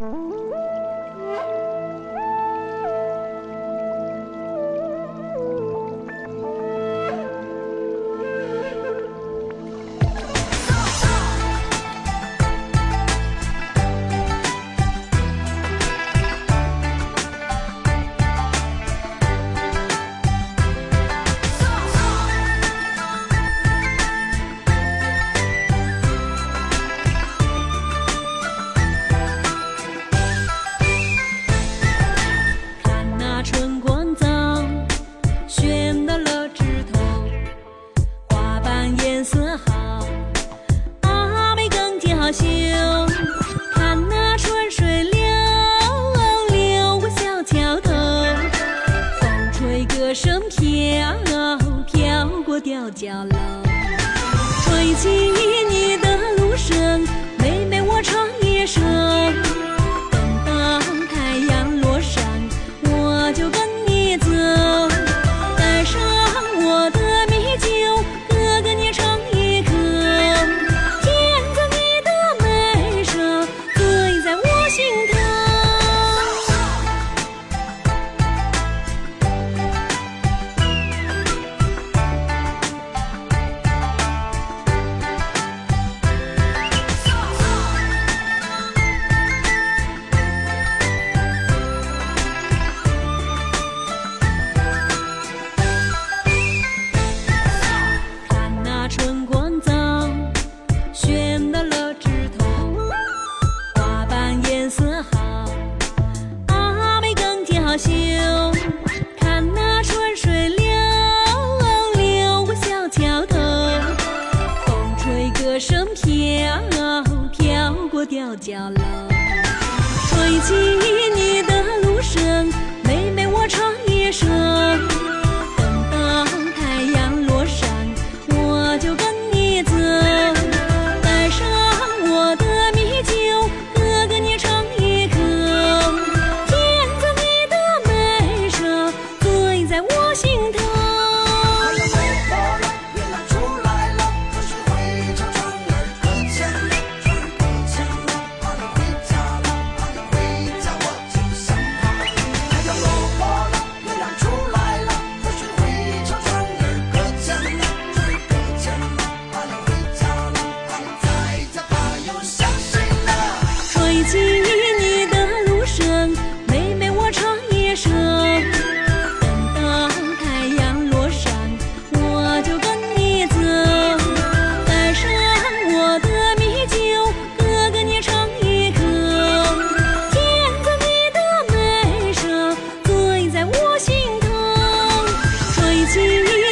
Música 秀看那春水流流过小桥头风吹歌声飘飘过吊脚楼吹起吊脚楼吹起你的芦笙一起